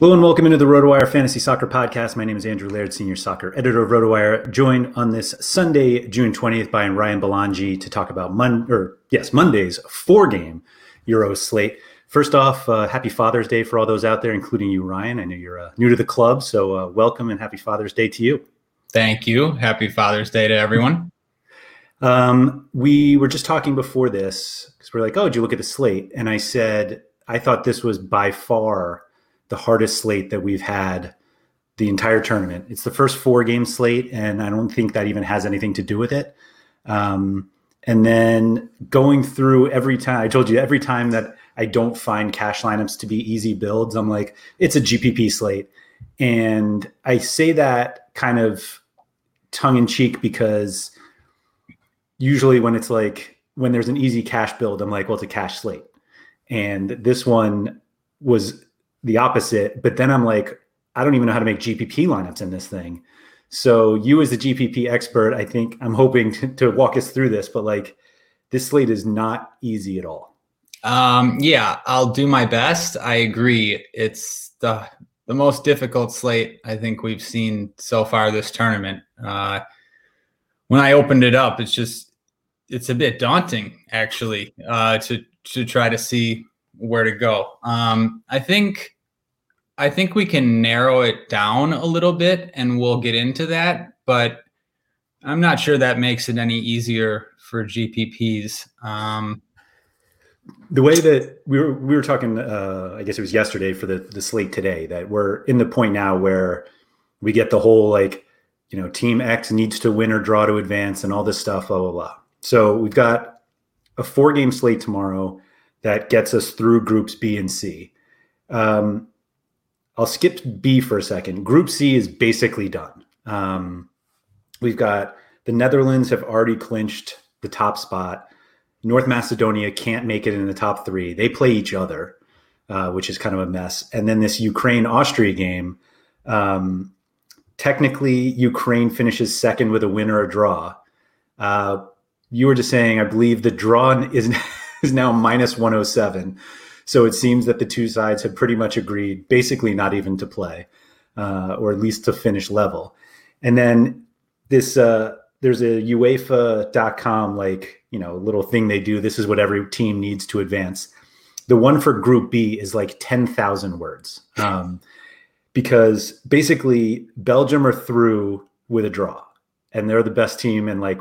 Hello and welcome into the RotoWire Fantasy Soccer Podcast. My name is Andrew Laird, Senior Soccer Editor of RotoWire, joined on this Sunday, June 20th by Ryan Belangi to talk about Mon- or yes, Monday's four-game Euro slate. First off, uh, happy Father's Day for all those out there, including you, Ryan. I know you're uh, new to the club, so uh, welcome and happy Father's Day to you. Thank you. Happy Father's Day to everyone. Um, we were just talking before this because we're like, oh, did you look at the slate? And I said, I thought this was by far the hardest slate that we've had the entire tournament. It's the first four game slate, and I don't think that even has anything to do with it. Um, and then going through every time, I told you every time that I don't find cash lineups to be easy builds, I'm like, it's a GPP slate. And I say that kind of tongue in cheek because usually when it's like, when there's an easy cash build, I'm like, well, it's a cash slate. And this one was the opposite. But then I'm like, I don't even know how to make GPP lineups in this thing. So you as the GPP expert, I think I'm hoping to, to walk us through this, but like this slate is not easy at all. Um, yeah, I'll do my best. I agree. It's the the most difficult slate I think we've seen so far this tournament. Uh, when I opened it up, it's just it's a bit daunting actually uh, to to try to see where to go. Um, I think I think we can narrow it down a little bit, and we'll get into that. But I'm not sure that makes it any easier for GPPs. Um, the way that we were we were talking, uh, I guess it was yesterday for the the slate today that we're in the point now where we get the whole like you know team X needs to win or draw to advance and all this stuff, blah blah blah. So we've got a four game slate tomorrow that gets us through groups B and C. Um, I'll skip B for a second. Group C is basically done. Um, we've got the Netherlands have already clinched the top spot. North Macedonia can't make it in the top three. They play each other, uh, which is kind of a mess. And then this Ukraine Austria game. Um, technically, Ukraine finishes second with a win or a draw. Uh, you were just saying, I believe the draw is is now minus 107. So it seems that the two sides have pretty much agreed, basically not even to play, uh, or at least to finish level. And then this, uh, there's a UEFA.com like you know little thing they do. This is what every team needs to advance. The one for Group B is like ten thousand words, um, because basically Belgium are through with a draw, and they're the best team, and like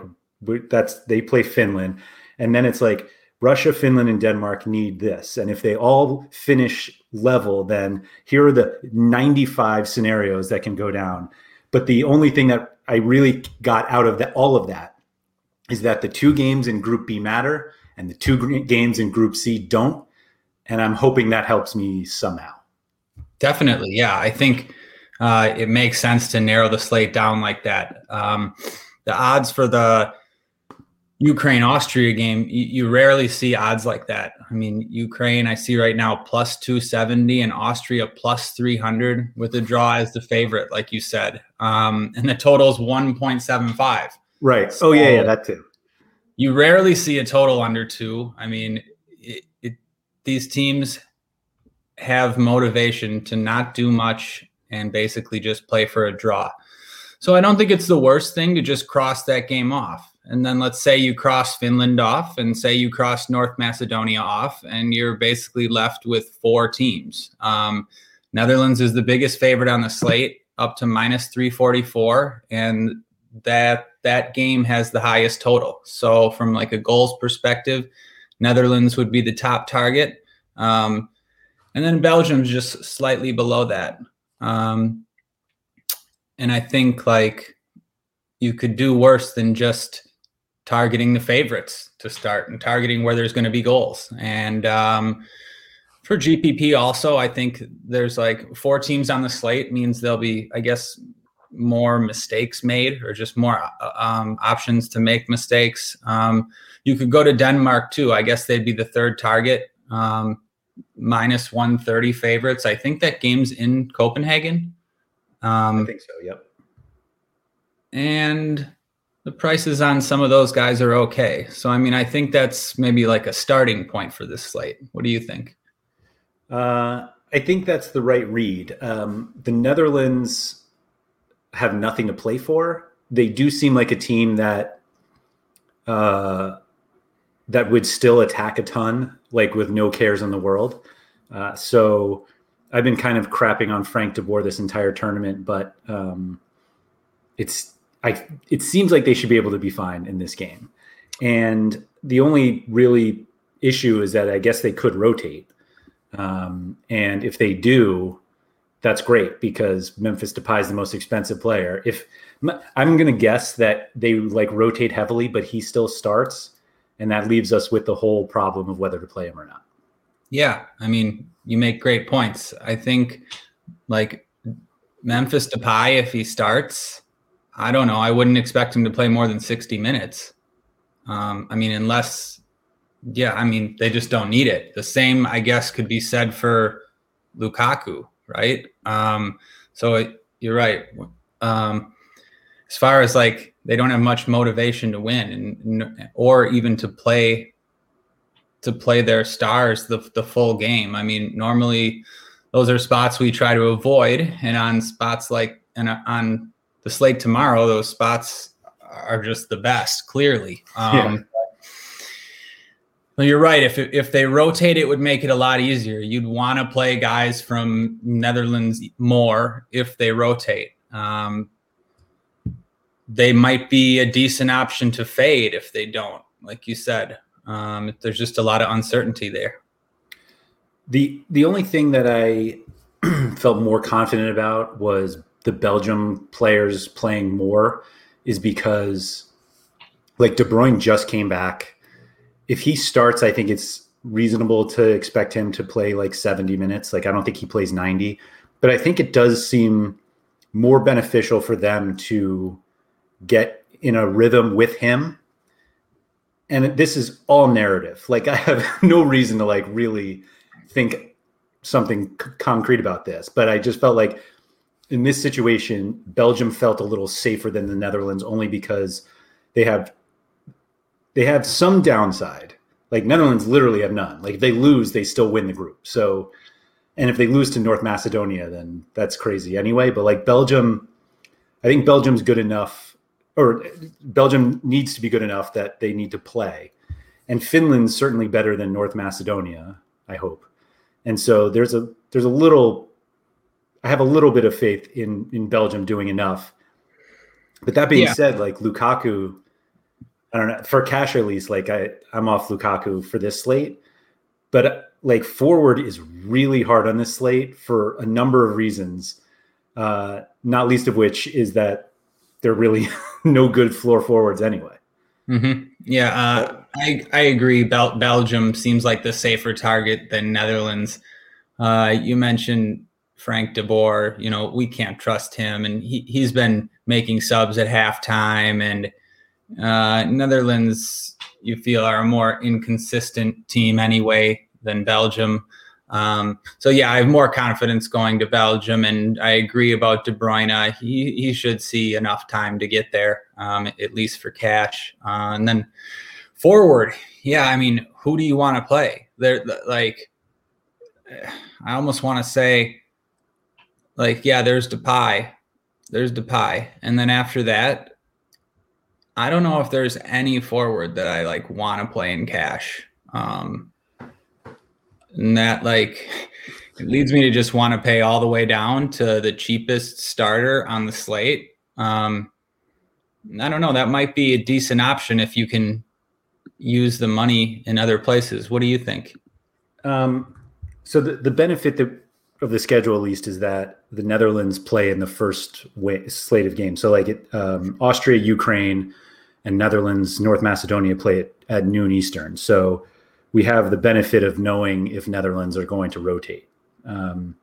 that's they play Finland, and then it's like Russia, Finland, and Denmark need this. And if they all finish level, then here are the 95 scenarios that can go down. But the only thing that I really got out of that, all of that, is that the two games in Group B matter and the two games in Group C don't. And I'm hoping that helps me somehow. Definitely. Yeah. I think uh, it makes sense to narrow the slate down like that. Um, the odds for the Ukraine Austria game, you, you, rarely see odds like that. I mean, Ukraine, I see right now plus 270 and Austria plus 300 with the draw as the favorite, like you said. Um, and the total is 1.75. Right. So, oh, yeah, yeah, that too. you rarely see a total under two. I mean, it, it, these teams have motivation to not do much and basically just play for a draw. So I don't think it's the worst thing to just cross that game off. And then let's say you cross Finland off and say you cross North Macedonia off, and you're basically left with four teams. Um, Netherlands is the biggest favorite on the slate, up to minus 344. And that that game has the highest total. So from like a goals perspective, Netherlands would be the top target. Um, and then Belgium's just slightly below that. Um, and I think like you could do worse than just targeting the favorites to start and targeting where there's going to be goals. And um, for GPP also, I think there's like four teams on the slate means there'll be, I guess, more mistakes made or just more uh, um, options to make mistakes. Um, you could go to Denmark too. I guess they'd be the third target. Um, minus 130 favorites. I think that game's in Copenhagen. Um, I think so. Yep. And the prices on some of those guys are okay. So, I mean, I think that's maybe like a starting point for this slate. What do you think? Uh, I think that's the right read. Um, the Netherlands have nothing to play for. They do seem like a team that uh, that would still attack a ton, like with no cares in the world. Uh, so I've been kind of crapping on Frank de Boer this entire tournament, but um, it's I it seems like they should be able to be fine in this game. And the only really issue is that I guess they could rotate. Um, and if they do, that's great because Memphis Depay is the most expensive player. If I'm going to guess that they like rotate heavily, but he still starts, and that leaves us with the whole problem of whether to play him or not. Yeah, I mean, you make great points. I think like Memphis Depay, if he starts, I don't know. I wouldn't expect him to play more than 60 minutes. Um, I mean, unless, yeah, I mean, they just don't need it. The same, I guess, could be said for Lukaku, right? Um, so it, you're right. Um, as far as like they don't have much motivation to win and or even to play to play their stars the, the full game. I mean, normally those are spots we try to avoid, and on spots like and on the slate tomorrow, those spots are just the best. Clearly, um, yeah. Well, you're right. If if they rotate, it would make it a lot easier. You'd want to play guys from Netherlands more if they rotate. Um, they might be a decent option to fade if they don't, like you said. Um, there's just a lot of uncertainty there. The the only thing that I felt more confident about was the Belgium players playing more is because like De Bruyne just came back. If he starts, I think it's reasonable to expect him to play like 70 minutes. Like I don't think he plays 90, but I think it does seem more beneficial for them to get in a rhythm with him and this is all narrative like i have no reason to like really think something c- concrete about this but i just felt like in this situation belgium felt a little safer than the netherlands only because they have they have some downside like netherlands literally have none like if they lose they still win the group so and if they lose to north macedonia then that's crazy anyway but like belgium i think belgium's good enough or Belgium needs to be good enough that they need to play. And Finland's certainly better than North Macedonia, I hope. And so there's a there's a little I have a little bit of faith in in Belgium doing enough. But that being yeah. said, like Lukaku, I don't know, for cash at least, like I I'm off Lukaku for this slate. But like forward is really hard on this slate for a number of reasons. Uh, not least of which is that they're really no good floor forwards anyway. Mm-hmm. Yeah, uh, I I agree. Bel- Belgium seems like the safer target than Netherlands. Uh, you mentioned Frank de Boer. You know we can't trust him, and he he's been making subs at halftime. And uh, Netherlands, you feel are a more inconsistent team anyway than Belgium. Um, so yeah, I have more confidence going to Belgium, and I agree about De Bruyne. He he should see enough time to get there, um, at least for cash. Uh, and then Forward, yeah. I mean, who do you want to play? They're like, I almost want to say, like, yeah, there's Depay, there's Depay, and then after that, I don't know if there's any forward that I like want to play in cash. Um, and that like it leads me to just want to pay all the way down to the cheapest starter on the slate. Um, I don't know. That might be a decent option if you can use the money in other places. What do you think? Um, so the, the benefit that, of the schedule, at least, is that the Netherlands play in the first way, slate of games. So like it, um, Austria, Ukraine, and Netherlands, North Macedonia play it at noon Eastern. So we have the benefit of knowing if Netherlands are going to rotate. Um,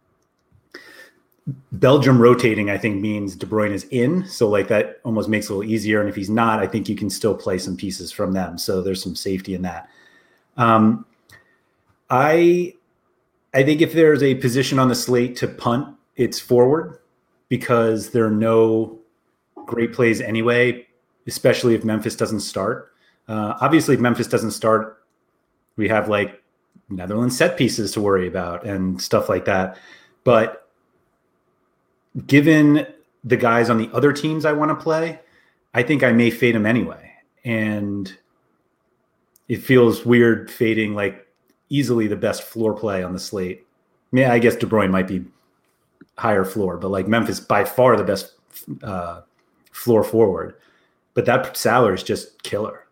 Belgium rotating, I think, means De Bruyne is in. So, like, that almost makes it a little easier. And if he's not, I think you can still play some pieces from them. So, there's some safety in that. Um, I, I think if there's a position on the slate to punt, it's forward because there are no great plays anyway, especially if Memphis doesn't start. Uh, obviously, if Memphis doesn't start, we have like Netherlands set pieces to worry about and stuff like that. But given the guys on the other teams I want to play, I think I may fade them anyway. And it feels weird fading like easily the best floor play on the slate. Yeah, I guess De Bruyne might be higher floor, but like Memphis by far the best uh, floor forward. But that salary is just killer.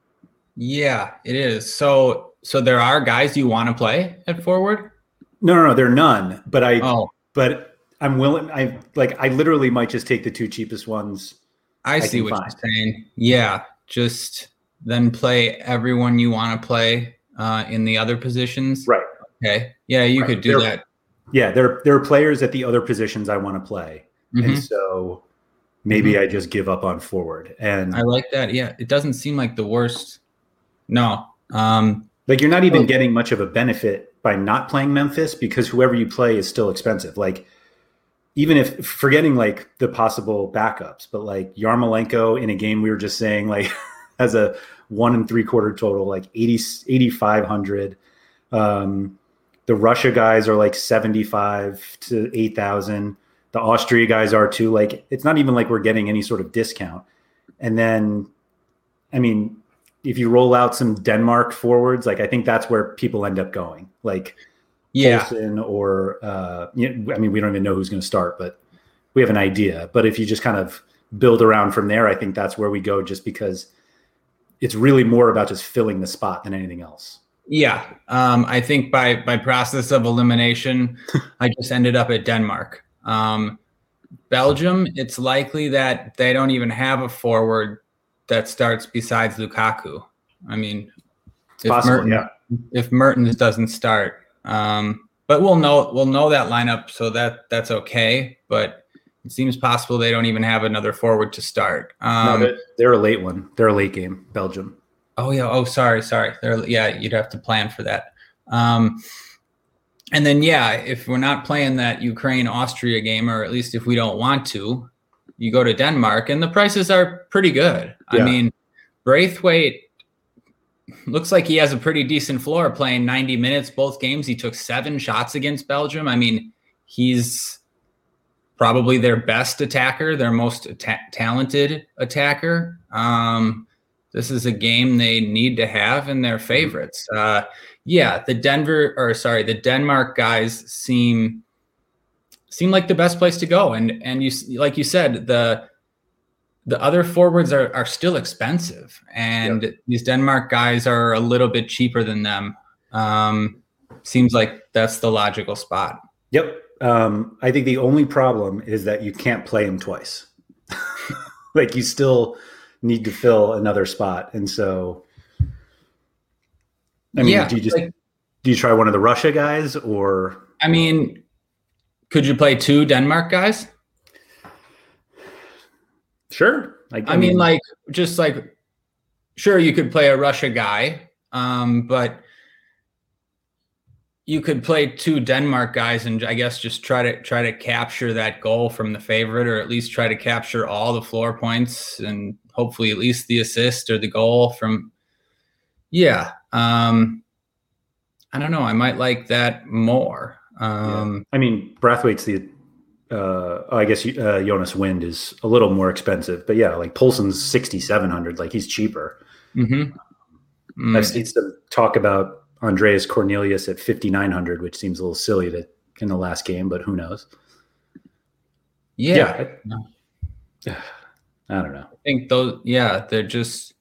Yeah, it is. So so there are guys you want to play at forward? No, no, no, there are none. But I, oh. but I'm willing. I like. I literally might just take the two cheapest ones. I, I see what find. you're saying. Yeah, just then play everyone you want to play uh, in the other positions. Right. Okay. Yeah, you right. could do there, that. Yeah, there there are players at the other positions I want to play, mm-hmm. and so maybe mm-hmm. I just give up on forward. And I like that. Yeah, it doesn't seem like the worst. No. Um, like you're not even getting much of a benefit by not playing Memphis because whoever you play is still expensive. Like even if forgetting like the possible backups, but like Yarmolenko in a game we were just saying like as a one and three quarter total, like 80, 8,500. Um, the Russia guys are like 75 to 8,000. The Austria guys are too. Like it's not even like we're getting any sort of discount. And then, I mean, if you roll out some Denmark forwards, like I think that's where people end up going, like yeah, or uh, you know, I mean, we don't even know who's going to start, but we have an idea. But if you just kind of build around from there, I think that's where we go, just because it's really more about just filling the spot than anything else. Yeah, um, I think by by process of elimination, I just ended up at Denmark. Um, Belgium, it's likely that they don't even have a forward that starts besides Lukaku. I mean, it's if possible, Mertens, yeah. If Mertens doesn't start, um, but we'll know we'll know that lineup, so that that's okay. But it seems possible they don't even have another forward to start. Um, no, they're a late one. They're a late game, Belgium. Oh yeah. Oh, sorry, sorry. They're yeah. You'd have to plan for that. Um, and then yeah, if we're not playing that Ukraine Austria game, or at least if we don't want to, you go to Denmark and the prices are pretty good. Yeah. I mean, Braithwaite looks like he has a pretty decent floor playing 90 minutes both games. He took seven shots against Belgium. I mean, he's probably their best attacker, their most ta- talented attacker. Um, this is a game they need to have in their favorites. Uh, yeah, the Denver or sorry, the Denmark guys seem seem like the best place to go. And and you like you said the the other forwards are are still expensive, and yep. these Denmark guys are a little bit cheaper than them. Um, seems like that's the logical spot. Yep. Um, I think the only problem is that you can't play him twice. like you still need to fill another spot, and so. I mean, yeah, do you just like, do you try one of the Russia guys or? I mean, could you play two Denmark guys? Sure. Like, I, I mean, mean, like just like sure you could play a Russia guy, um, but you could play two Denmark guys and I guess just try to try to capture that goal from the favorite or at least try to capture all the floor points and hopefully at least the assist or the goal from Yeah. Um, I don't know. I might like that more. Um, yeah. I mean, Braithwaite's the, uh, I guess uh, Jonas Wind is a little more expensive, but yeah, like Poulsen's 6,700, like he's cheaper. Mm-hmm. Mm, I've seen some talk about Andreas Cornelius at 5,900, which seems a little silly that in the last game, but who knows? Yeah. yeah I, I don't know. I think those, yeah, they're just,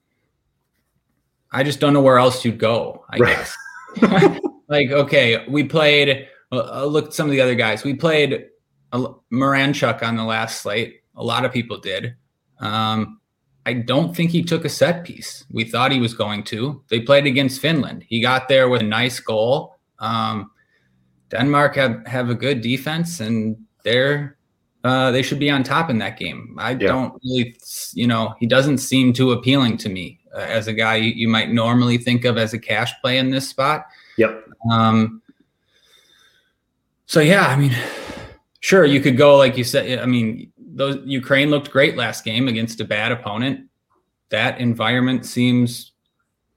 I just don't know where else you'd go, I right. guess. like, okay, we played, uh, look at some of the other guys. We played uh, Miranchuk on the last slate. A lot of people did. Um, I don't think he took a set piece. We thought he was going to. They played against Finland. He got there with a nice goal. Um, Denmark have, have a good defense, and they're uh, they should be on top in that game. I yeah. don't really, you know, he doesn't seem too appealing to me uh, as a guy you, you, might normally think of as a cash play in this spot. Yep. Um, so yeah, I mean, sure, you could go like you said. I mean, those Ukraine looked great last game against a bad opponent. That environment seems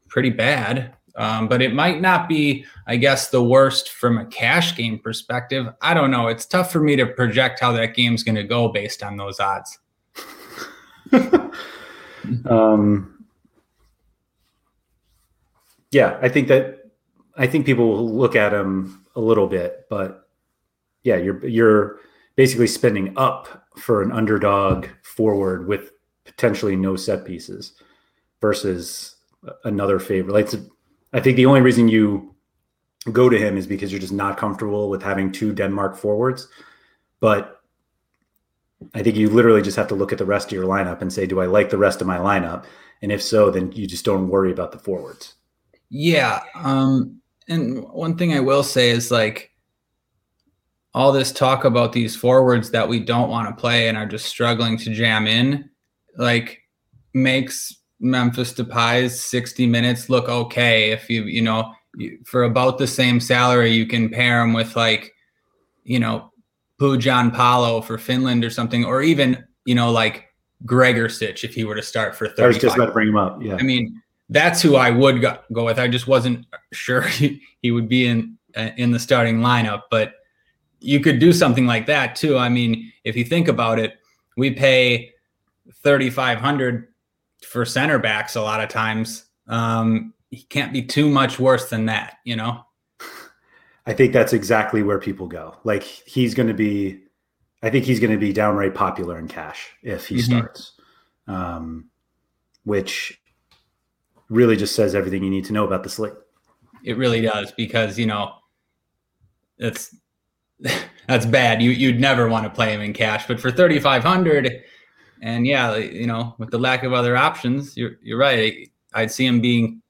pretty bad, um, but it might not be, I guess, the worst from a cash game perspective. I don't know. It's tough for me to project how that game's going to go based on those odds. um, yeah, I think that I think people will look at them a little bit, but yeah, you're you're basically spending up for an underdog forward with potentially no set pieces versus another favorite. Like, I think the only reason you go to him is because you're just not comfortable with having two Denmark forwards. But I think you literally just have to look at the rest of your lineup and say, do I like the rest of my lineup? And if so, then you just don't worry about the forwards. Yeah. Um, and one thing I will say is like, all this talk about these forwards that we don't want to play and are just struggling to jam in, like makes Memphis Depay's 60 minutes look okay. If you, you know, for about the same salary, you can pair him with like, you know, Pohjanpalo for Finland or something, or even, you know, like Gregoritsch if he were to start for 30. I was just about to bring him up. Yeah. I mean, that's who I would go, go with. I just wasn't sure he, he would be in, uh, in the starting lineup, but you could do something like that too. I mean, if you think about it, we pay 3,500 for center backs a lot of times. Um, he can't be too much worse than that, you know? I think that's exactly where people go. Like he's going to be, I think he's going to be downright popular in cash if he mm-hmm. starts, um, which really just says everything you need to know about the slate. It really does because, you know, it's that's bad. You you'd never want to play him in cash, but for thirty five hundred, and yeah, you know, with the lack of other options, you're you're right. I'd see him being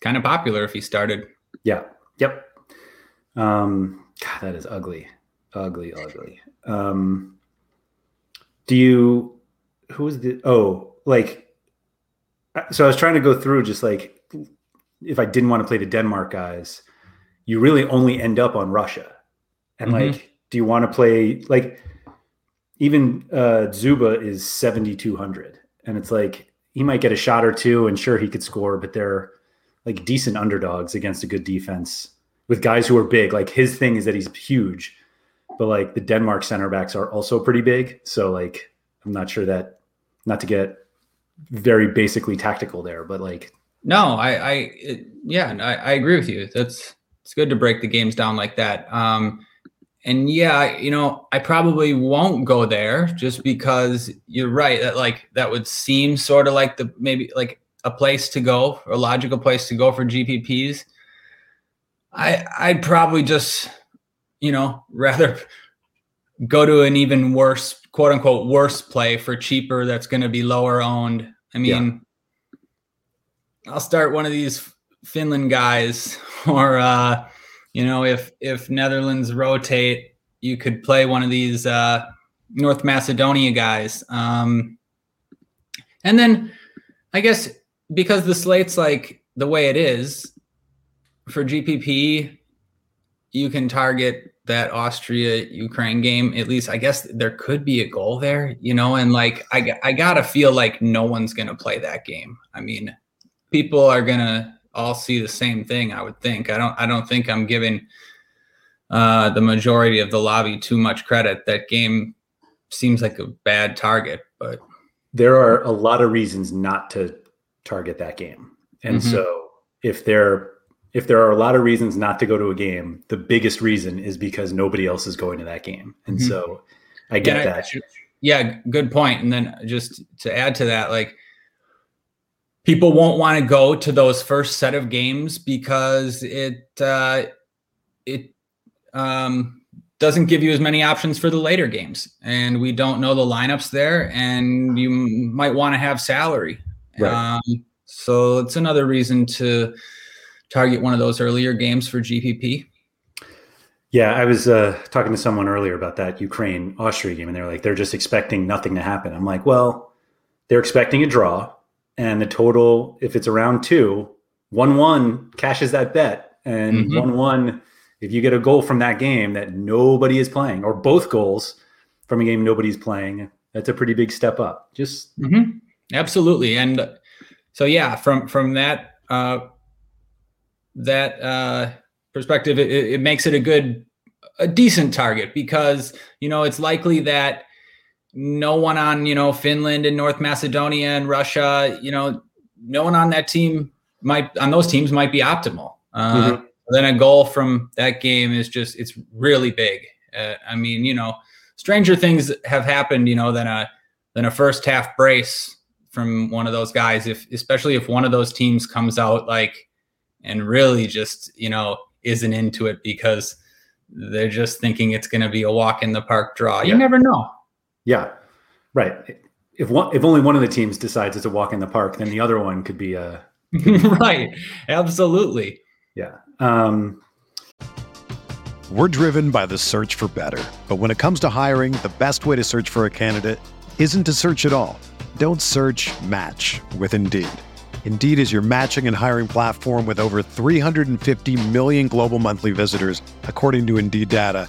kind of popular if he started. Yeah. Yep. Um, God, that is ugly, ugly, ugly. Um, do you? Who is the? Oh, like. So I was trying to go through just like if I didn't want to play the Denmark guys, you really only end up on Russia and mm-hmm. like, do you want to play like even uh Dzyuba is 7200 and it's like he might get a shot or two and sure he could score, but they're like decent underdogs against a good defense with guys who are big. Like his thing is that he's huge, but like the Denmark center backs are also pretty big. So like I'm not sure that not to get very basically tactical there, but like no, I I it, yeah, I, I agree with you. That's it's good to break the games down like that. Um and yeah, you know, I probably won't go there just because you're right that like that would seem sort of like the maybe like a place to go, a logical place to go for GPPs. I I'd probably just, you know, rather go to an even worse quote unquote worse play for cheaper that's going to be lower owned. I mean, yeah. I'll start one of these Finland guys or uh you know, if if Netherlands rotate, you could play one of these uh, North Macedonia guys. Um, and then I guess because the slate's like the way it is for GPP, you can target that Austria Ukraine game. At least I guess there could be a goal there, you know. And like I I gotta feel like no one's gonna play that game. I mean, people are gonna all see the same thing. I would think. I don't. I don't think I'm giving uh, the majority of the lobby too much credit. That game seems like a bad target, but there are a lot of reasons not to target that game. And mm-hmm. so if there if there are a lot of reasons not to go to a game, the biggest reason is because nobody else is going to that game. And mm-hmm. so I get that. yeah, good point. And then just to add to that, like people won't want to go to those first set of games because it uh it um doesn't give you as many options for the later games. And we don't know the lineups there and you might want to have salary. Right. um, so it's another reason to target one of those earlier games for gpp yeah i was uh, talking to someone earlier about that ukraine austria game and they're like they're just expecting nothing to happen. I'm like well they're expecting a draw and the total if it's around two one one cashes that bet and mm-hmm. one one if you get a goal from that game that nobody is playing, or both goals from a game nobody's playing, that's a pretty big step up. Just mm-hmm. absolutely, and so yeah, from from that uh, that uh, perspective, it, it makes it a good, a decent target because you know it's likely that no one on you know Finland and North Macedonia and Russia, you know, no one on that team might on those teams might be optimal. Uh, mm-hmm then a goal from that game is just it's really big. Uh, I mean, you know, stranger things have happened, you know, than a than a first half brace from one of those guys. If especially if one of those teams comes out like and really just you know isn't into it because they're just thinking it's going to be a walk in the park draw. You yeah. never know. Yeah, right. If one, if only one of the teams decides it's a walk in the park, then the other one could be a. right. Absolutely. Yeah. Um, We're driven by the search for better. But when it comes to hiring, the best way to search for a candidate isn't to search at all. Don't search match with Indeed. Indeed is your matching and hiring platform with over 350 million global monthly visitors, according to Indeed data,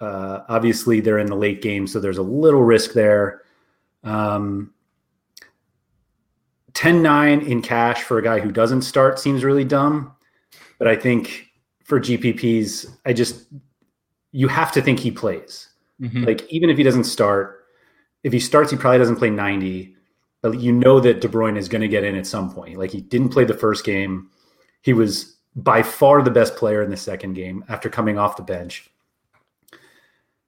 Uh, obviously, they're in the late game, so there's a little risk there. Um, 10 9 in cash for a guy who doesn't start seems really dumb. But I think for GPPs, I just, you have to think he plays. Mm-hmm. Like, even if he doesn't start, if he starts, he probably doesn't play 90. But you know that De Bruyne is going to get in at some point. Like, he didn't play the first game. He was by far the best player in the second game after coming off the bench.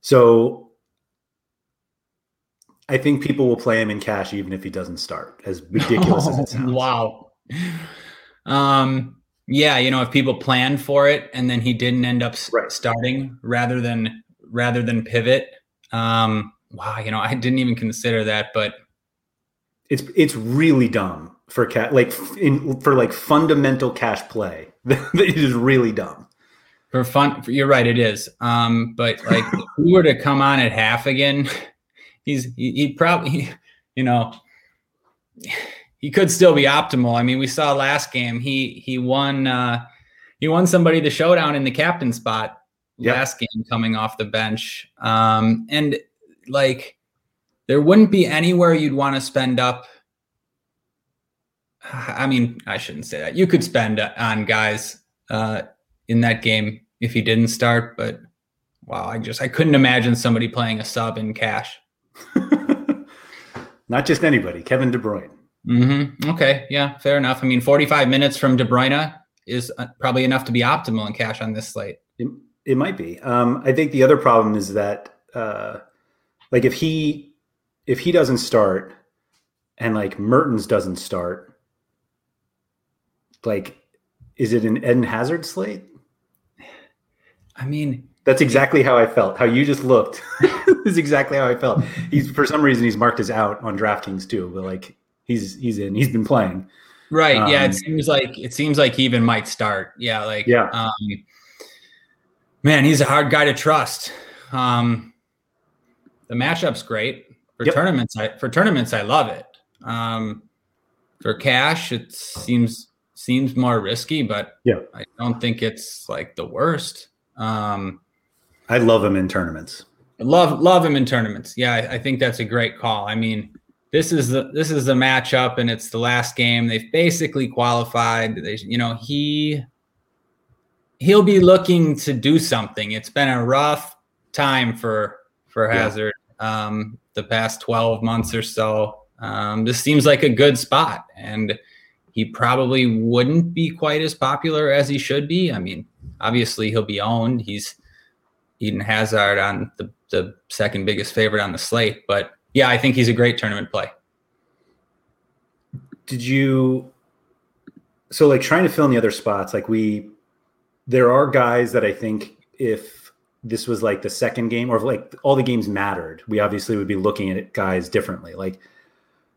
So I think people will play him in cash even if he doesn't start. As ridiculous as it sounds. Wow. Um. Yeah, you know, if people plan for it and then he didn't end up right. starting rather than rather than pivot. Um. Wow. You know, I didn't even consider that, but it's it's really dumb for cat like in for like fundamental cash play. it is really dumb. For fun, you're right. It is. Um. But like, if we were to come on at half again he's he, he probably you know he could still be optimal. I mean, we saw last game he he won uh he won somebody the showdown in the captain spot yep. last game coming off the bench. Um and like there wouldn't be anywhere you'd want to spend up I mean, I shouldn't say that. You could spend on guys uh in that game if he didn't start, but wow, I just I couldn't imagine somebody playing a sub in cash. Not just anybody, Kevin De Bruyne. Mm-hmm. Okay, yeah, fair enough. I mean, 45 minutes from De Bruyne is uh, probably enough to be optimal in cash on this slate. It, It might be. Um, I think the other problem is that, uh, like, if he if he doesn't start, and like Mertens doesn't start, like, is it an Eden Hazard slate? I mean, that's exactly how I felt. How you just looked is exactly how I felt. He's for some reason he's marked as out on DraftKings too, but like he's he's in. He's been playing. Right. Um, yeah. It um, seems like it seems like he even might start. Yeah. Like yeah. Um, man, he's a hard guy to trust. Um, the matchup's great for yep. tournaments. I, for tournaments, I love it. Um, for cash, it seems seems more risky, but yeah, I don't think it's like the worst. Um, I love him in tournaments. Love love him in tournaments. Yeah, I, I think that's a great call. I mean, this is the this is the matchup, and it's the last game. They've basically qualified. They, you know, he he'll be looking to do something. It's been a rough time for for Hazard yeah. um, the past twelve months or so. Um, this seems like a good spot, and he probably wouldn't be quite as popular as he should be. I mean, obviously he'll be owned. He's Eden Hazard on the, the second biggest favorite on the slate. But yeah, I think he's a great tournament play. Did you so like trying to fill in the other spots, like we there are guys that I think if this was like the second game or if like all the games mattered, we obviously would be looking at guys differently. Like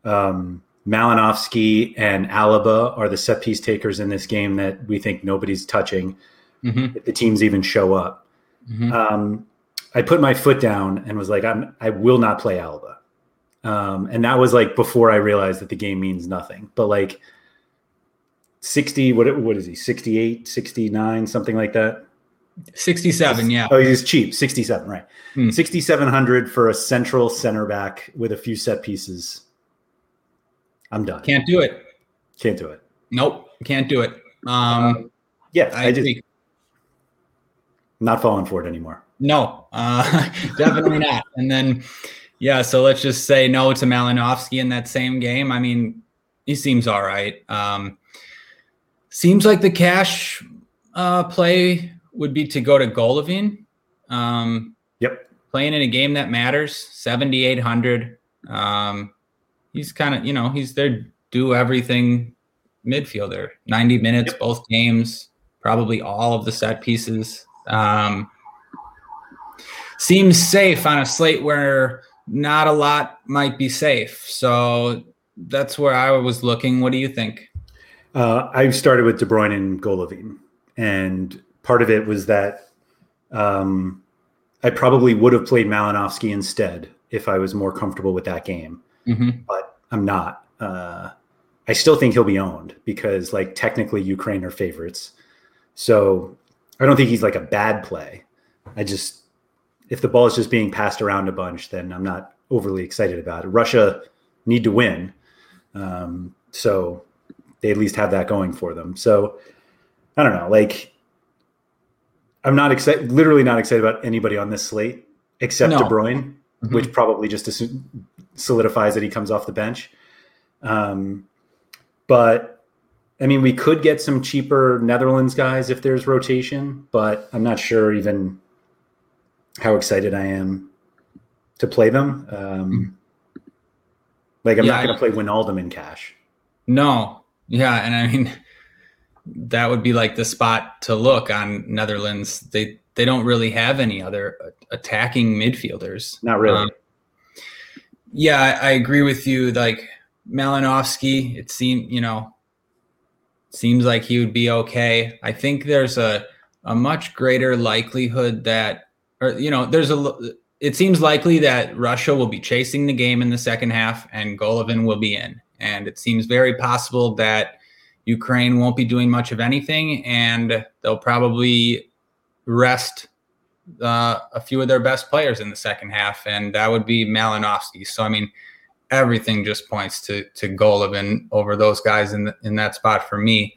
um Malinovskyi and Alaba are the set piece takers in this game that we think nobody's touching mm-hmm. if the teams even show up. Mm-hmm. Um, I put my foot down and was like, I'm, I will not play Alaba. Um, and that was like before I realized that the game means nothing. But like 60, what, what is he, 68, 69, something like that? 67, yeah. Oh, he's cheap. 67, right. Hmm. 6,700 for a central center back with a few set pieces. I'm done. Can't do it. Can't do it. Nope. Can't do it. Um, um yeah, I, I just, not falling for it anymore. No, uh, definitely not. And then, yeah, so let's just say no to Malinovskyi in that same game. I mean, he seems all right. Um, seems like the cash uh, play would be to go to Golovin. Um, yep. Playing in a game that matters, 7,800. Um, he's kind of, you know, he's there, do everything midfielder, 90 minutes, yep. both games, probably all of the set pieces. Um, seems safe on a slate where not a lot might be safe. So that's where I was looking. What do you think? Uh, I started with De Bruyne and Golovin, and part of it was that um, I probably would have played Malinovskyi instead if I was more comfortable with that game, mm-hmm. but I'm not. Uh, I still think he'll be owned because, like, technically Ukraine are favorites. So I don't think he's like a bad play. I just if the ball is just being passed around a bunch, then I'm not overly excited about it. Russia need to win, um, so they at least have that going for them. So I don't know, like I'm not excited, literally not excited about anybody on this slate except no. De Bruyne, mm-hmm. which probably just solidifies that he comes off the bench. Um, but I mean, we could get some cheaper Netherlands guys if there's rotation, but I'm not sure even how excited I am to play them. Um, like, I'm yeah, not going to play Wijnaldum in cash. No. Yeah. And I mean, that would be like the spot to look on Netherlands. They, they don't really have any other attacking midfielders. Not really. Um, yeah, I, I, agree with you. Like Malinovskyi, it seemed, you know, seems like he would be okay. I think there's a a much greater likelihood that, or you know, there's a. It seems likely that Russia will be chasing the game in the second half, and Golovin will be in. And it seems very possible that Ukraine won't be doing much of anything, and they'll probably rest uh, a few of their best players in the second half, and that would be Malinovskyi. So I mean, everything just points to to Golovin over those guys in the, in that spot for me.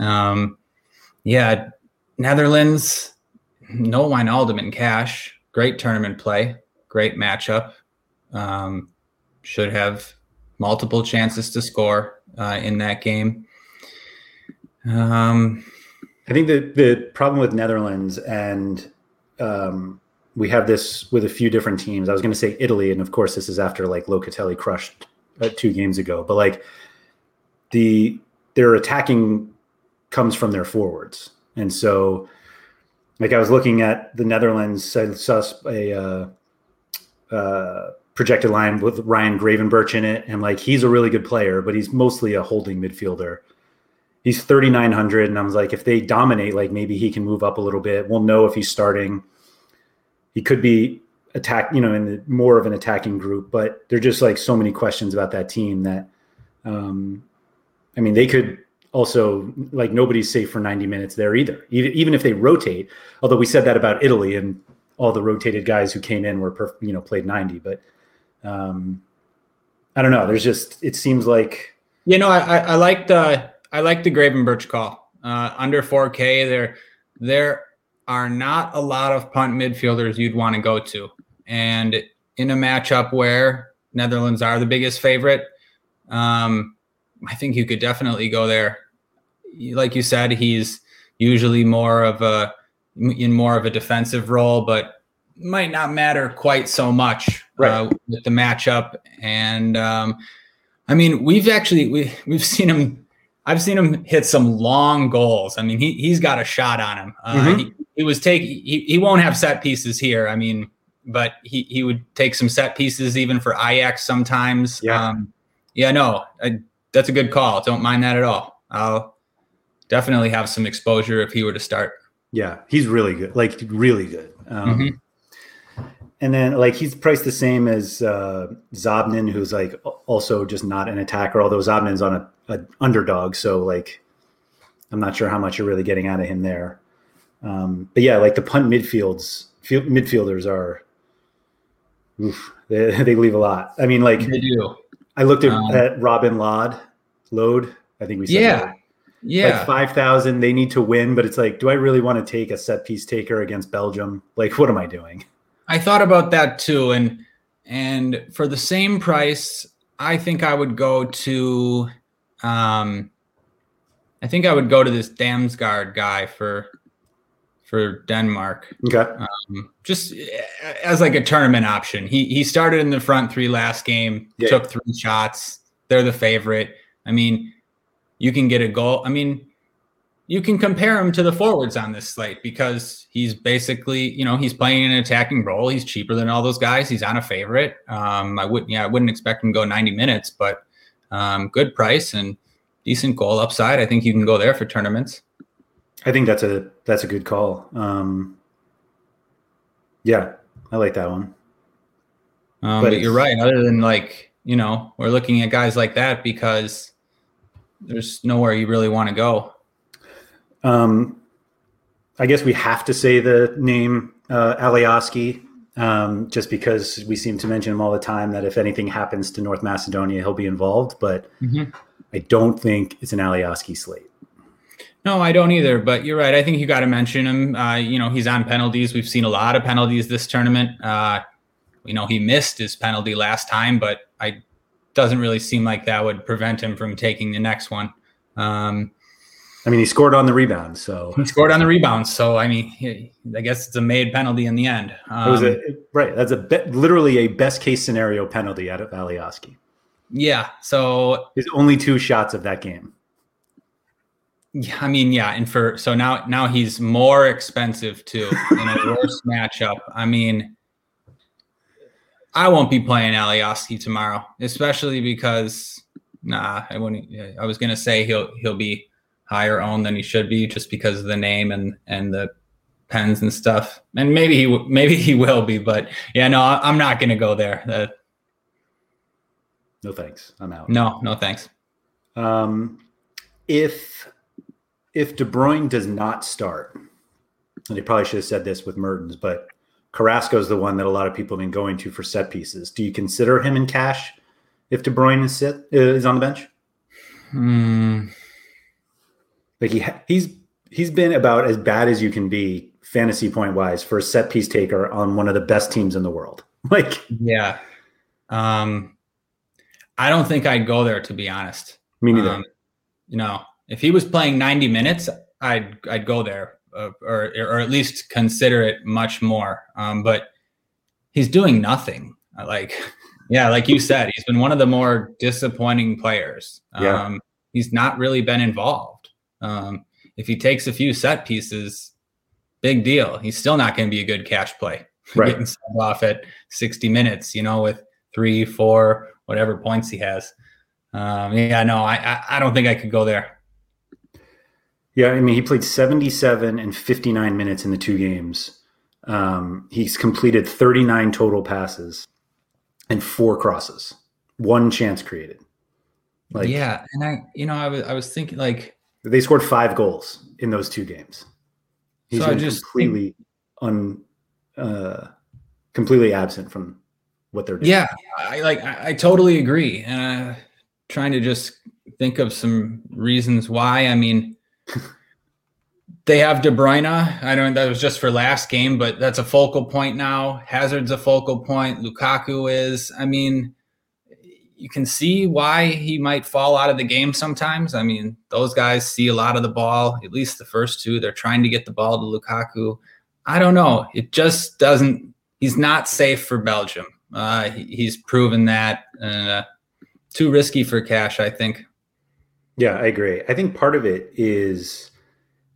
Um, yeah, Netherlands, no Wijnaldum in cash. Great tournament play, great matchup. Um, should have multiple chances to score uh, in that game. Um, I think the the problem with Netherlands and um, we have this with a few different teams. I was going to say Italy, and of course, this is after like Locatelli crushed uh, two games ago. But like the their attacking comes from their forwards, and so like I was looking at the Netherlands, I saw a uh, uh, projected line with Ryan Gravenberch in it, and like he's a really good player, but he's mostly a holding midfielder. He's 3,900, and I was like, if they dominate, like maybe he can move up a little bit. We'll know if he's starting. He could be attack, you know, in the, more of an attacking group, but there're just like so many questions about that team that, um, I mean, they could also like nobody's safe for 90 minutes there either. Even, even if they rotate, although we said that about Italy and all the rotated guys who came in were, perf- you know, played 90, but um, I don't know. There's just, it seems like, you know, I, I, I like the, I like the Gravenberch call uh, under 4k there, there are not a lot of punt midfielders you'd want to go to. And in a matchup where Netherlands are the biggest favorite, um, I think you could definitely go there like you said, he's usually more of a in more of a defensive role, but might not matter quite so much right. uh, with the matchup. And um, I mean, we've actually we we've seen him. I've seen him hit some long goals. I mean, he he's got a shot on him. Uh, mm-hmm. he, he, was take He, he won't have set pieces here. I mean, but he he would take some set pieces even for Ajax sometimes. Yeah. Um, yeah. No, I, that's a good call. Don't mind that at all. I'll definitely have some exposure if he were to start. Yeah, he's really good, like really good. Um, mm-hmm. And then like he's priced the same as uh, Zobnin, who's like also just not an attacker. Although Zobnin's on a, a underdog, so like I'm not sure how much you're really getting out of him there. Um, but yeah, like the punt midfields, field, midfielders are, oof, they, they leave a lot. I mean, like they do. I looked at, um, at Robin Lod, Load. I think we said yeah. That yeah. Like 5,000, they need to win, but it's like, do I really want to take a set piece taker against Belgium? Like, what am I doing? I thought about that too. And, and for the same price, I think I would go to, um, I think I would go to this Damsgaard guy for, for Denmark. Okay. Um, just as like a tournament option. He, he started in the front three last game, yeah. took three shots. They're the favorite. I mean, you can get a goal. I mean, you can compare him to the forwards on this slate because he's basically, you know, he's playing an attacking role. He's cheaper than all those guys. He's on a favorite. Um, I wouldn't, yeah, I wouldn't expect him to go 90 minutes, but um, good price and decent goal upside. I think you can go there for tournaments. I think that's a that's a good call. Um, yeah, I like that one. Um, but, but you're right. Other than like, you know, we're looking at guys like that because there's nowhere you really want to go. Um, I guess we have to say the name uh, Alioski, um, just because we seem to mention him all the time. That if anything happens to North Macedonia, he'll be involved. But mm-hmm. I don't think it's an Alioski slate. No, I don't either. But you're right. I think you got to mention him. Uh, you know, he's on penalties. We've seen a lot of penalties this tournament. Uh, you know, he missed his penalty last time, but I doesn't really seem like that would prevent him from taking the next one. Um, I mean, he scored on the rebound, so he scored on the rebound. So I mean, he, I guess it's a made penalty in the end. Um, it was a um, right. That's a be, literally a best case scenario penalty out of Alioski. Yeah. So his only two shots of that game. Yeah, I mean, yeah, and for so now now he's more expensive too in a worse matchup. I mean, I won't be playing Alioski tomorrow, especially because nah, I wouldn't. I was gonna say he'll he'll be higher owned than he should be just because of the name and and the pens and stuff. And maybe he maybe he will be, but yeah, no, I'm not gonna go there. Uh, no thanks. I'm out. No, no thanks. Um, if if De Bruyne does not start, and he probably should have said this with Mertens, but Carrasco is the one that a lot of people have been going to for set pieces. Do you consider him in cash if De Bruyne is sit is on the bench? Hmm. Like he he's he's been about as bad as you can be fantasy point wise for a set piece taker on one of the best teams in the world. Like yeah, um, I don't think I'd go there to be honest. Me neither. Um, you know, if he was playing ninety minutes, I'd I'd go there uh, or or at least consider it much more. Um, but he's doing nothing. Like yeah, like you said, he's been one of the more disappointing players. Yeah. Um, he's not really been involved. Um, if he takes a few set pieces, big deal. He's still not going to be a good cash play. Right. Getting off at 60 minutes, you know, with three, four, whatever points he has. Um, yeah, no, I, I, I don't think I could go there. Yeah, I mean, he played 77 and 59 minutes in the two games. Um, he's completed 39 total passes and four crosses, one chance created. Like, yeah, and I, you know, I was I was thinking like they scored five goals in those two games. He's So been just completely un, uh, completely absent from what they're doing. Yeah, I like I, I totally agree. And uh, trying to just think of some reasons why. I mean, they have De Bruyne. I don't know that was just for last game, but that's a focal point now. Hazard's a focal point. Lukaku is. I mean, you can see why he might fall out of the game sometimes. I mean, those guys see a lot of the ball. At least the first two, they're trying to get the ball to Lukaku. I don't know. It just doesn't. He's not safe for Belgium. Uh, he, he's proven that. Uh, too risky for cash, I think. Yeah, I agree. I think part of it is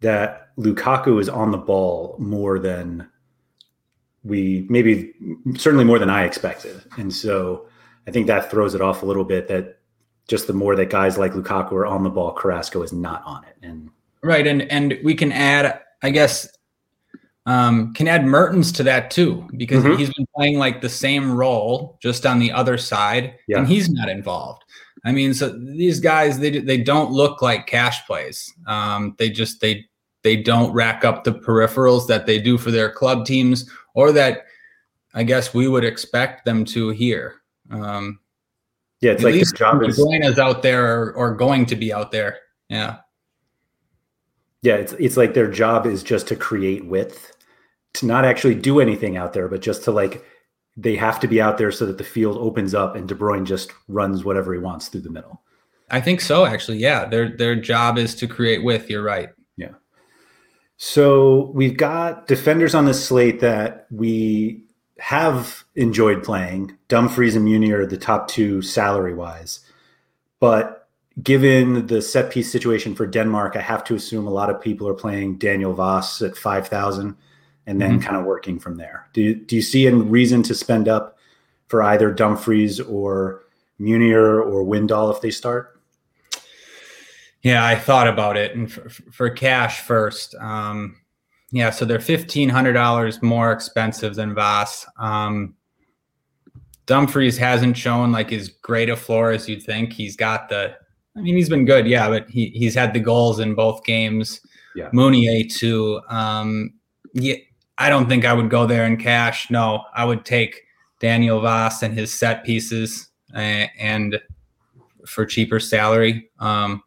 that Lukaku is on the ball more than we maybe certainly more than I expected. And so I think that throws it off a little bit that just the more that guys like Lukaku are on the ball, Carrasco is not on it. And Right, and and we can add, I guess, um, can add Mertens to that too because Mhm. he's been playing like the same role just on the other side, Yeah. and he's not involved. I mean, so these guys they they don't look like cash plays. Um, they just they they don't rack up the peripherals that they do for their club teams or that I guess we would expect them to here. Um, yeah, it's at like their least job is out there or, or going to be out there. Yeah. yeah, it's it's like their job is just to create width, to not actually do anything out there, but just to like they have to be out there so that the field opens up and De Bruyne just runs whatever he wants through the middle. I think so, actually. Yeah, their their job is to create width. You're right. Yeah. So we've got defenders on this slate that we have enjoyed playing. Dumfries and Meunier are the top two salary wise. But given the set piece situation for Denmark, I have to assume a lot of people are playing Daniel Wass at 5,000 and then Mhm. kind of working from there. Do you, do you see any reason to spend up for either Dumfries or Meunier or Wijndal if they start? Yeah, I thought about it, and for, for cash first. Um, yeah, so they're fifteen hundred dollars more expensive than Wass. Um, Dumfries hasn't shown like as great a floor as you'd think. He's got the. I mean, he's been good, yeah, but he he's had the goals in both games. Yeah. Meunier too. Um, yeah, I don't think I would go there in cash. No, I would take Daniel Wass and his set pieces uh, and for cheaper salary. Um,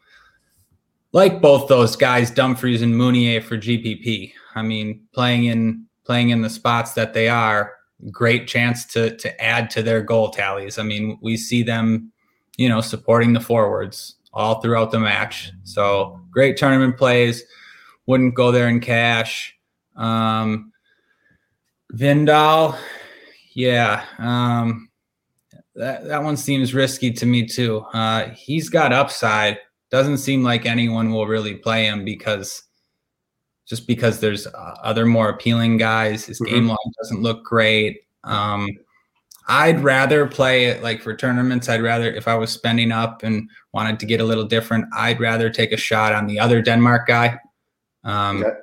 like both those guys, Dumfries and Meunier for GPP. I mean, playing in playing in the spots that they are, great chance to to add to their goal tallies. I mean, we see them, you know, supporting the forwards all throughout the match. So great tournament plays. Wouldn't go there in cash. Um, Wijndal, yeah, um, that that one seems risky to me too. Uh, he's got upside doesn't seem like anyone will really play him because just because there's uh, other more appealing guys. His Mhm. game log doesn't look great. Um, I'd rather play it like for tournaments. I'd rather if I was spending up and wanted to get a little different, I'd rather take a shot on the other Denmark guy, um, Okay.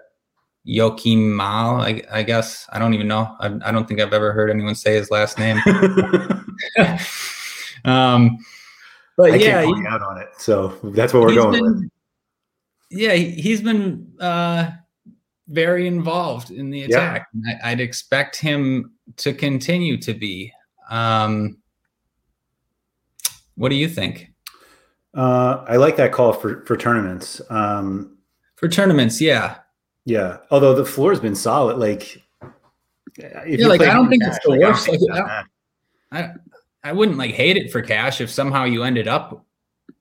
Joakim Mæhle. I, I guess I don't even know. I, I don't think I've ever heard anyone say his last name. um, but I yeah, he- out on it. So that's what we're going with. Yeah, he- he's been uh, very involved in the attack. and I, I'd expect him to continue to be. Um, what do you think Uh, I like that call for for tournaments. Um, for tournaments? Yeah, yeah, although the floor has been solid. Like, if Yeah, like, I don't think cash, it's the like, I worst. think Like, it's I- I wouldn't like hate it for cash if somehow you ended up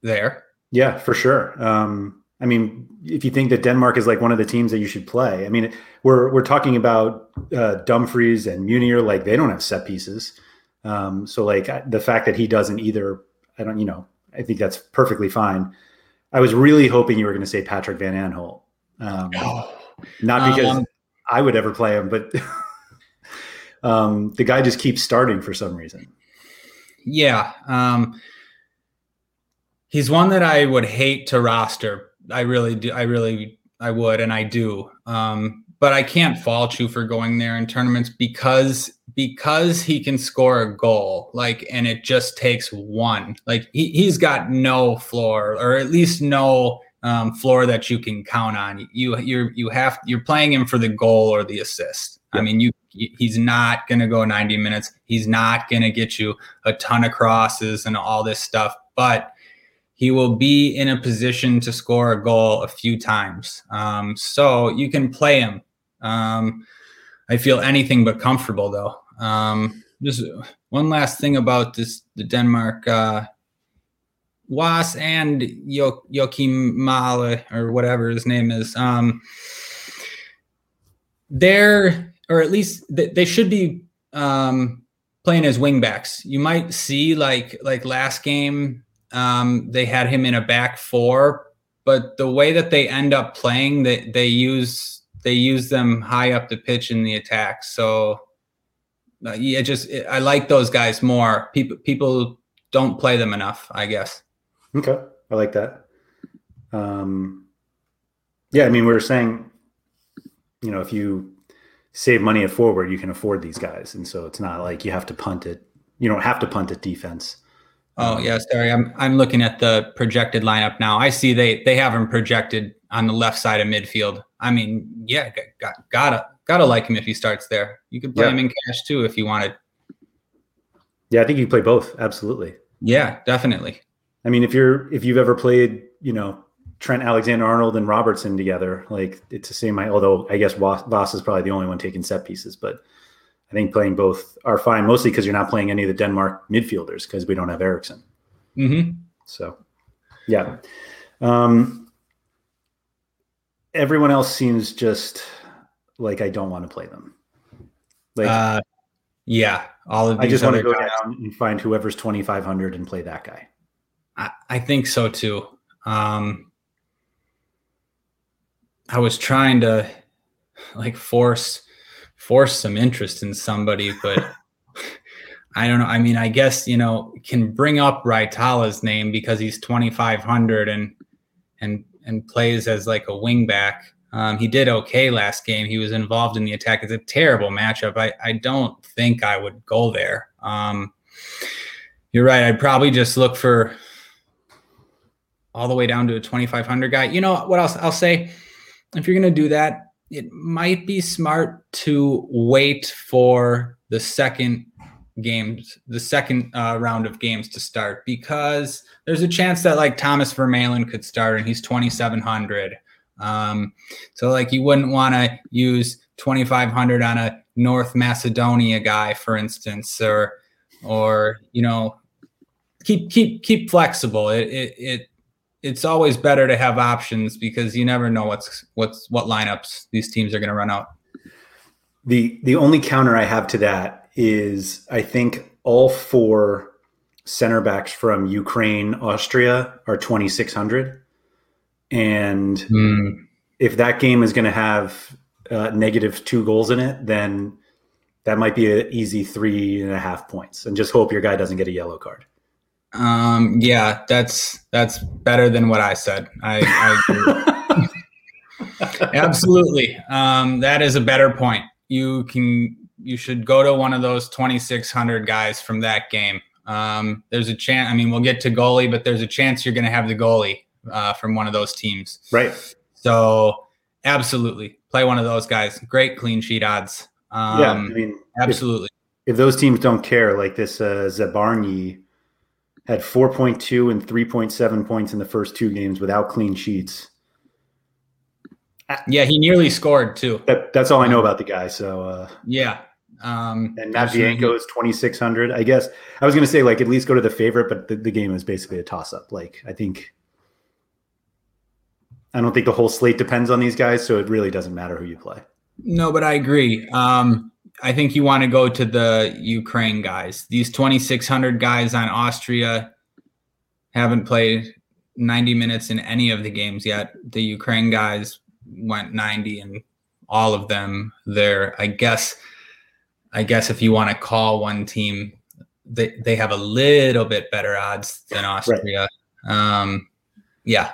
there. Yeah, for sure. Um, I mean, if you think that Denmark is like one of the teams that you should play, I mean, we're we're talking about uh, Dumfries and Meunier, like they don't have set pieces. Um, so like the fact that he doesn't either, I don't, you know, I think that's perfectly fine. I was really hoping you were going to say Patrick Van Aanholt, um, oh. not because um, I would ever play him, but um, the guy just keeps starting for some reason. Yeah. Um, he's one that I would hate to roster. I really do. I really, I would, and I do. Um, but I can't fault you for going there in tournaments because because he can score a goal, like, and it just takes one. Like he, he's got no floor, or at least no um, floor that you can count on. You you you have you're playing him for the goal or the assist. Yep. I mean, you he's not going to go 90 minutes. He's not going to get you a ton of crosses and all this stuff, but he will be in a position to score a goal a few times. Um, so you can play him. Um, I feel anything but comfortable though. Um, just one last thing about this the Denmark uh, Wass and jo- Joakim Mæhle or whatever his name is. Um, they're or at least they should be um, playing as wingbacks. You might see like like last game um, they had him in a back four, but the way that they end up playing, they they use they use them high up the pitch in the attack. So uh, yeah, just I like those guys more. People people don't play them enough, I guess. Okay, I like that. Um, yeah, I mean, we were saying, you know, if you save money at forward, you can afford these guys, and so it's not like you have to punt it. You don't have to punt at defense. Oh yeah, sorry. I'm I'm looking at the projected lineup now. I see they they have him projected on the left side of midfield. I mean, yeah, got, gotta gotta like him if he starts there. You could play yeah. him in cash too if you wanted. Yeah, I think you play both. Absolutely. Yeah, definitely. I mean, if you're if you've ever played, you know, Trent Alexander Arnold and Robertson together, like it's the same. Although I guess Wass is probably the only one taking set pieces, but I think playing both are fine, mostly because you're not playing any of the Denmark midfielders because we don't have Eriksen. Mm-hmm. So, yeah. Um, everyone else seems just like I don't want to play them. Like, uh, yeah, all of I just want to go guys. down and find whoever's 2,500 and play that guy. I, I think so too. Um, I was trying to like force force some interest in somebody, but I don't know. I mean, I guess you know can bring up Raitala's name because he's 2,500 and and and plays as like a wingback. Um, he did okay last game. He was involved in the attack. It's a terrible matchup. I, I don't think I would go there. Um, you're right. I'd probably just look for all the way down to a 2,500 guy. You know what else I'll say? If you're going to do that, it might be smart to wait for the second games, the second uh, round of games to start because there's a chance that like Thomas Vermaelen could start and he's 2,700. Um, so like you wouldn't want to use 2,500 on a North Macedonia guy, for instance, or or you know keep keep keep flexible. It it, it it's always better to have options because you never know what's what's what lineups these teams are going to run out. The the only counter I have to that is I think all four center backs from Ukraine, Austria are 2600 and mm. if that game is going to have uh, negative two goals in it, then that might be an easy three and a half points. And just hope your guy doesn't get a yellow card. Um, yeah, that's that's better than what I said. I, I absolutely. Um, that is a better point. You can you should go to one of those 2600 guys from that game. Um, there's a chance. I mean, we'll get to goalie, but there's a chance you're going to have the goalie uh, from one of those teams. Right. So absolutely play one of those guys. Great clean sheet odds. Um, yeah, I mean, absolutely. If, if, those teams don't care, like this uh, Zabarnyi had 4.2 and 3.7 points in the first two games without clean sheets. Yeah, he nearly scored too. That, that's all I know about the guy. So uh, yeah, um, and Matviyenko is 2600. I guess I was going to say like at least go to the favorite, but the, the game is basically a toss up. Like I think I don't think the whole slate depends on these guys, so it really doesn't matter who you play. No, but I agree. Um, I think you want to go to the Ukraine guys. These 2,600 guys on Austria haven't played 90 minutes in any of the games yet. The Ukraine guys went 90 and all of them there. I guess I guess if you want to call one team, they, they have a little bit better odds than Austria. Right. Um, yeah.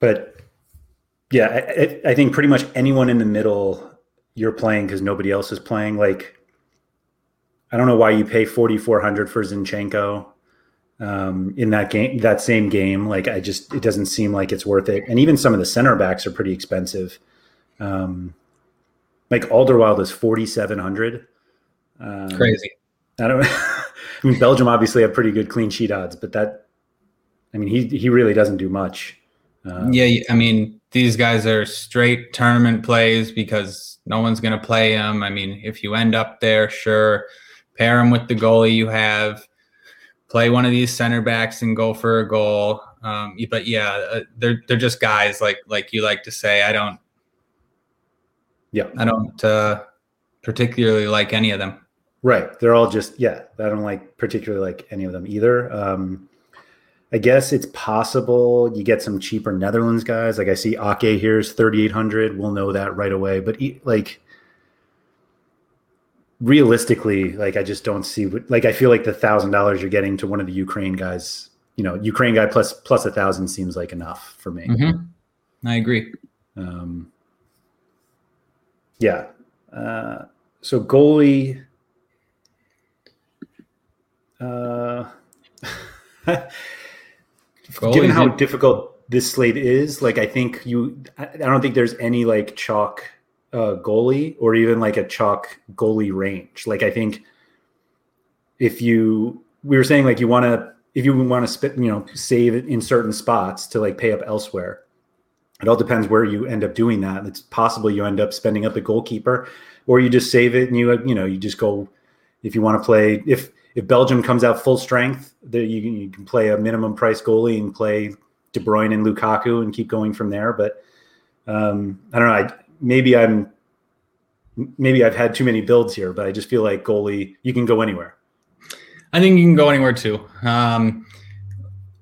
But yeah, I, I think pretty much anyone in the middle you're playing because nobody else is playing. Like, I don't know why you pay 4,400 for Zinchenko um, in that game, that same game. Like, I just, it doesn't seem like it's worth it. And even some of the center backs are pretty expensive. Um, like Alderweireld is 4,700. Um, Crazy. I don't, I mean, Belgium obviously have pretty good clean sheet odds, but that, I mean, he, he really doesn't do much. Um, yeah. I mean, these guys are straight tournament plays because no one's going to play them. I mean, if you end up there, sure, pair them with the goalie you have, play one of these center backs and go for a goal. Um, but yeah, uh, they're they're just guys like like you like to say. I don't. Yeah, I don't uh, particularly like any of them. Right, they're all just yeah. I don't like particularly like any of them either. Um, I guess it's possible you get some cheaper Netherlands guys. Like I see Ake here is 3,800. We'll know that right away. But like realistically, like I just don't see, like I feel like the thousand dollars you're getting to one of the Ukraine guys, you know, Ukraine guy plus, plus a thousand seems like enough for me. Mm-hmm. I agree. Um, yeah. Uh, so goalie, uh, Goalies given how difficult this slate is, like I think you, I don't think there's any like chalk uh, goalie or even like a chalk goalie range. Like I think if you, we were saying like you want to, if you want to spit, you know, save it in certain spots to like pay up elsewhere. It all depends where you end up doing that. It's possible you end up spending up the goalkeeper, or you just save it and you, you know, you just go if you want to play if if Belgium comes out full strength, that you, you can play a minimum price goalie and play De Bruyne and Lukaku and keep going from there. But um, I don't know. I, maybe I'm maybe I've had too many builds here, but I just feel like goalie you can go anywhere. I think you can go anywhere too. Um,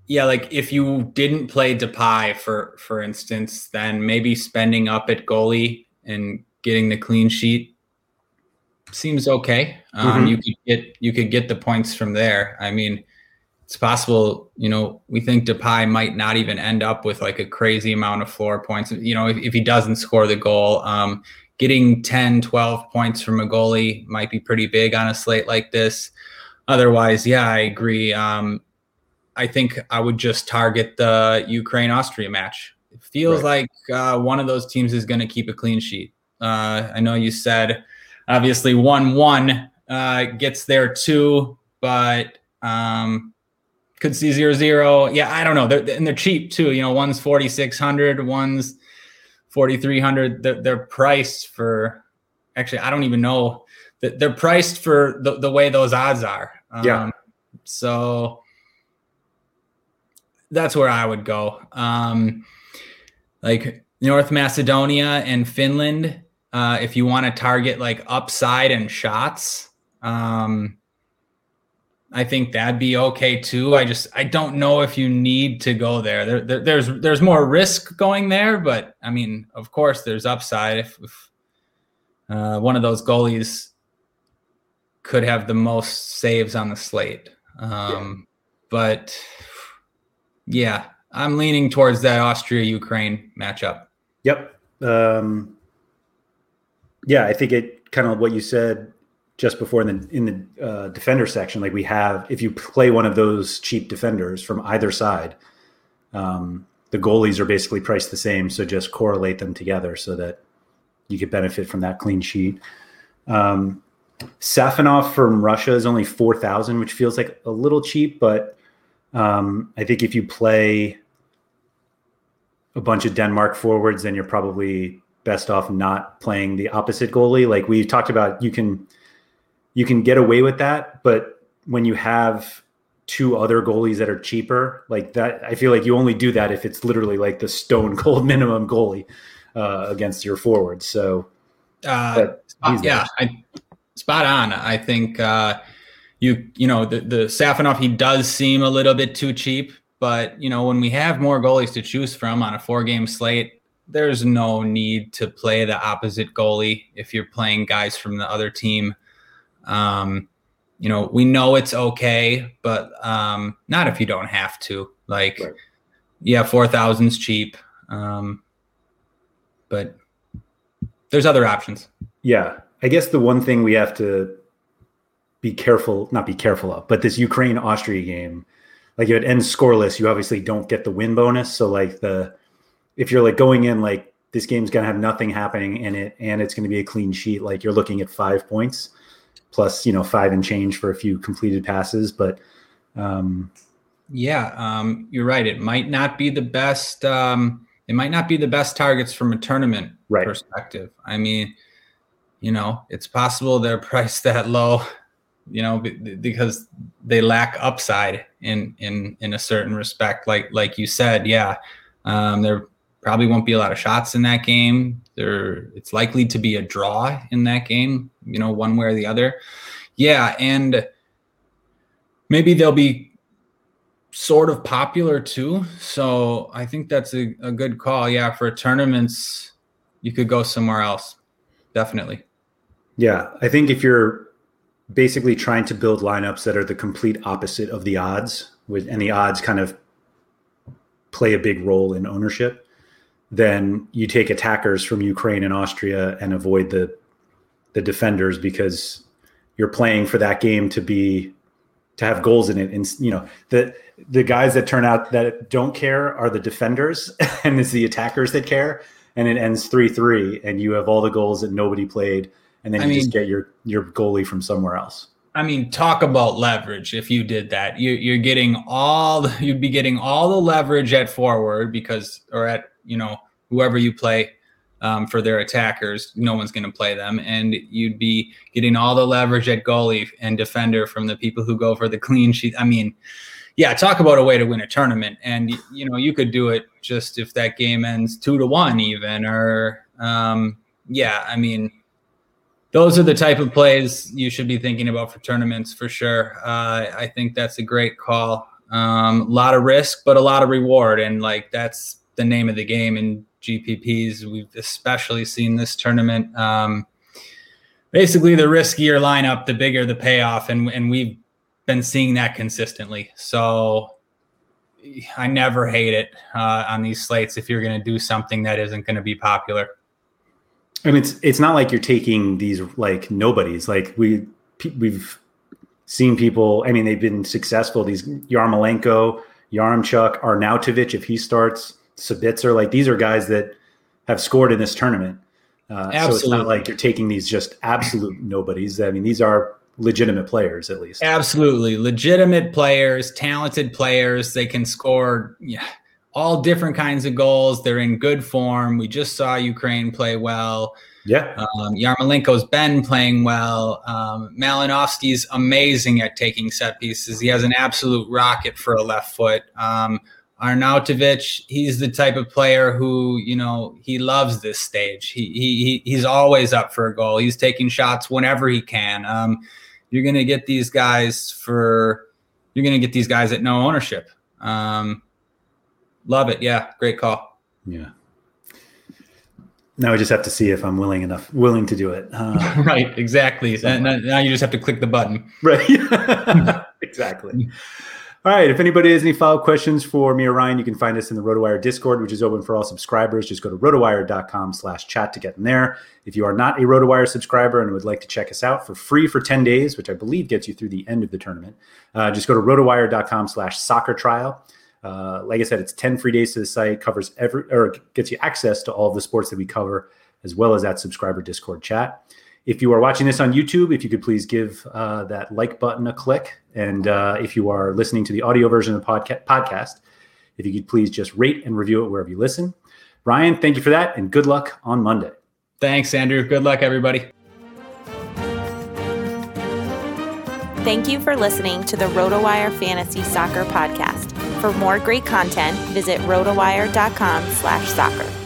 yeah, like if you didn't play Depay for for instance, then maybe spending up at goalie and getting the clean sheet seems okay. Um, mm-hmm. You could get you could get the points from there. I mean, it's possible. You know, we think Depay might not even end up with like a crazy amount of floor points. You know, if, if he doesn't score the goal, um, getting 10, 12 points from a goalie might be pretty big on a slate like this. Otherwise, yeah, I agree. Um, I think I would just target the Ukraine Austria match. It feels right. like uh, one of those teams is going to keep a clean sheet. Uh, I know you said Obviously, one one uh, gets there too, but um, could see zero zero. Yeah, I don't know. They're, and they're cheap too. You know, one's forty six hundred, one's forty three hundred. They're, they're priced for. Actually, I don't even know. They're priced for the, the way those odds are. Um, yeah. So that's where I would go. Um, like North Macedonia and Finland uh, if you want to target like upside and shots, um, I think that'd be okay too. I just I don't know if you need to go there. There, there there's there's more risk going there, but I mean, of course, there's upside if, if uh, one of those goalies could have the most saves on the slate. Um, yeah. But yeah, I'm leaning towards that Austria Ukraine matchup. Yep. Um, yeah, I think it kind of what you said just before in the in the uh, defender section. Like we have, if you play one of those cheap defenders from either side, um, the goalies are basically priced the same. So just correlate them together so that you could benefit from that clean sheet. Um, Safonov from Russia is only four thousand, which feels like a little cheap, but um, I think if you play a bunch of Denmark forwards, then you're probably best off not playing the opposite goalie. Like we've talked about, you can you can get away with that, but when you have two other goalies that are cheaper like that i feel like you only do that if it's literally like the stone cold minimum goalie uh, against your forwards so uh, yeah I, spot on. I think uh, you you know the the Safonov he does seem a little bit too cheap but you know when we have more goalies to choose from on a four game slate there's no need to play the opposite goalie if you're playing guys from the other team um, you know, we know it's okay, but um, not if you don't have to. Like, right. yeah, four thousand's cheap, um, but there's other options. Yeah, I guess the one thing we have to be careful, not be careful of, but this Ukraine Austria game, like if it ends scoreless, you obviously don't get the win bonus. So like the if you're like going in like this game's gonna have nothing happening in it and it's gonna be a clean sheet, like you're looking at five points plus you know five and change for a few completed passes but um yeah um you're right. It might not be the best um it might not be the best targets from a tournament right. perspective. I mean you know it's possible they're priced that low you know because they lack upside in in in a certain respect. Like like you said yeah um there probably won't be a lot of shots in that game there, it's likely to be a draw in that game, you know, one way or the other. Yeah, and maybe they'll be sort of popular too. So I think that's a, a good call. Yeah, for tournaments, you could go somewhere else. Definitely. Yeah, I think if you're basically trying to build lineups that are the complete opposite of the odds, with and the odds kind of play a big role in ownership then you take attackers from Ukraine and Austria and avoid the the defenders because you're playing for that game to be to have goals in it. And you know the the guys that turn out that don't care are the defenders and it's the attackers that care. And it ends 3-3 and you have all the goals that nobody played. And then I you mean, just get your your goalie from somewhere else. I mean, talk about leverage. If you did that, you, you're getting all you'd be getting all the leverage at forward because, or at you know whoever you play um, for their attackers, no one's going to play them, and you'd be getting all the leverage at goalie and defender from the people who go for the clean sheet. I mean, yeah, talk about a way to win a tournament, and you know you could do it just if that game ends two to one, even, or um, yeah, I mean. Those are the type of plays you should be thinking about for tournaments for sure. Uh, I think that's a great call. A um, lot of risk, but a lot of reward, and like that's the name of the game in GPPs. We've especially seen this tournament. Um, basically, the riskier lineup, the bigger the payoff, and and we've been seeing that consistently. So I never hate it uh, on these slates if you're going to do something that isn't going to be popular. And it's it's not like you're taking these like nobodies. Like we we've seen people. I mean, they've been successful. These Yarmolenko, Yaremchuk, Arnautovic, if he starts, Sabitzer, like these are guys that have scored in this tournament. Uh, so it's not like you're taking these just absolute nobodies. I mean, these are legitimate players at least. Absolutely, legitimate players, talented players. They can score yeah, all different kinds of goals. They're in good form. We just saw Ukraine play well. Yeah. Um, Yarmolenko's been playing well. Um, Malinovsky's amazing at taking set pieces. He has an absolute rocket for a left foot. Um, Arnautovic, he's the type of player who, you know, he loves this stage. He, he he's always up for a goal. He's taking shots whenever he can. Um, you're going to get these guys for you're going to get these guys at no ownership. Um, love it. Yeah, great call. Yeah. Now I just have to see if I'm willing enough, willing to do it. Uh, right, exactly. Now you just have to click the button. Right, exactly. All right. If anybody has any follow up questions for me or Ryan, you can find us in the RotoWire Discord, which is open for all subscribers. Just go to rotowire.com slash chat to get in there. If you are not a RotoWire subscriber and would like to check us out for free for 10 days, which I believe gets you through the end of the tournament, uh, just go to rotowire.com slash soccer trial. Uh, like I said, it's 10 free days to the site, covers every or gets you access to all of the sports that we cover, as well as that subscriber Discord chat. If you are watching this on YouTube, if you could please give uh, that like button a click. And uh, if you are listening to the audio version of the podca- podcast, if you could please just rate and review it wherever you listen. Ryan, thank you for that, and good luck on Monday. Thanks, Andrew. Good luck, everybody. Thank you for listening to the RotoWire Fantasy Soccer Podcast. For more great content, visit rotowire.com slash soccer.